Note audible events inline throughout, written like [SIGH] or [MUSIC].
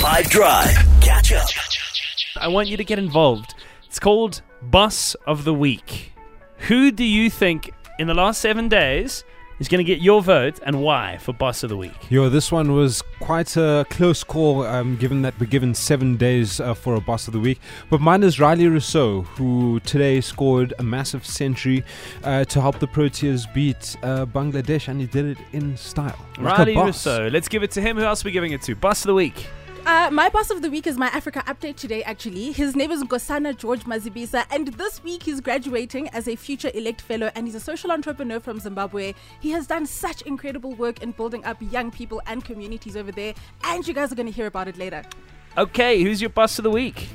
5 Drive. Catch up. I want you to get involved. It's called Boss of the Week. Who do you think in the last seven days is going to get your vote and why for Boss of the Week? Yo, this one was quite a close call, um, given that we're given seven days uh, for a boss of the week. But mine is Rilee Rossouw, who today scored a massive century uh, to help the Proteas beat uh, Bangladesh, and he did it in style. Like Rilee boss. Rossouw. Let's give it to him. Who else are we giving it to? Boss of the Week. Uh, my boss of the week is my Africa update today, actually. His name is Gosana George Mazibisa, and this week he's graduating as a future elect fellow, and he's a social entrepreneur from Zimbabwe. He has done such incredible work in building up young people and communities over there, and you guys are going to hear about it later. Okay, who's your Boss of the Week?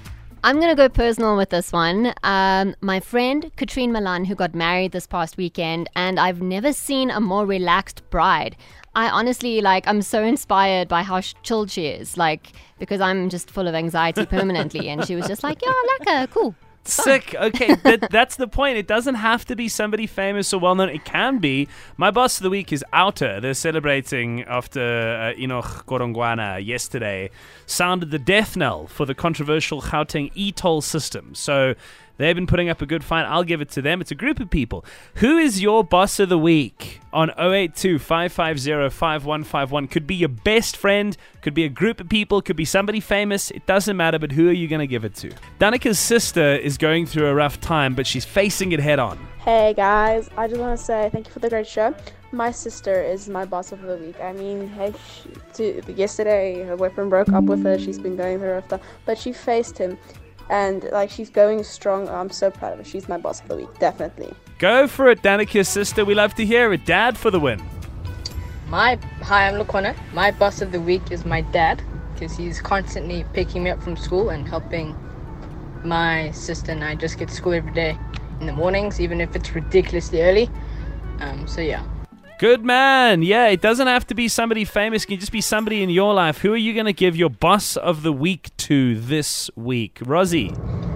I'm going to go personal with this one. Um, my friend Katrine Milan, who got married this past weekend, and I've never seen a more relaxed bride. I honestly, like, I'm so inspired by how chilled she is, like, because I'm just full of anxiety [LAUGHS] permanently. and she was just like, yeah, her, cool. Sick. Okay, [LAUGHS] that, that's the point. It doesn't have to be somebody famous or well known. It can be. My boss of the week is OUTA. They're celebrating after uh, Enoch Godongwana yesterday sounded the death knell for the controversial Gauteng e-toll system. So they've been putting up a good fight. I'll give it to them. It's a group of people. Who is your boss of the week? On 082 550 5151. Could be your best friend, could be a group of people, could be somebody famous. It doesn't matter, but who are you going to give it to? Danica's sister is going through a rough time, but she's facing it head on. Hey guys, I just want to say thank you for the great show. My sister is my boss of the week. I mean, hey, she, to, yesterday her boyfriend broke up with her. She's been going through rough stuff, but she faced him, and like she's going strong. I'm so proud of her. She's my boss of the week, definitely. Go for it, Danika's sister. We love to hear it. Dad for the win. My hi, I'm Lukona. My boss of the week is my dad because he's constantly picking me up from school and helping my sister and I just get to school every day in the mornings, even if it's ridiculously early. Um, so yeah. Good man. Yeah, it doesn't have to be somebody famous. It can just be somebody in your life. Who are you going to give your boss of the week to this week? Rosie.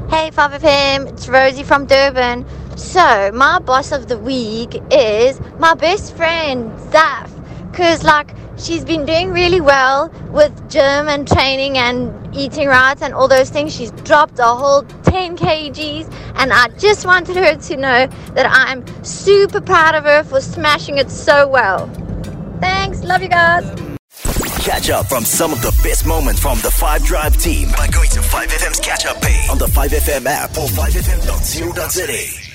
Hey 5FM, it's Rosie from Durban. So, my boss of the week is my best friend, Zaf. Because, like, she's been doing really well with gym and training and eating right and all those things. She's dropped a whole 10 kgs, and I just wanted her to know that I'm super proud of her for smashing it so well. Thanks, love you guys. Catch up from some of the best moments from the 5 Drive team by going to 5FM's catch up page on the 5FM app or 5FM.co.za.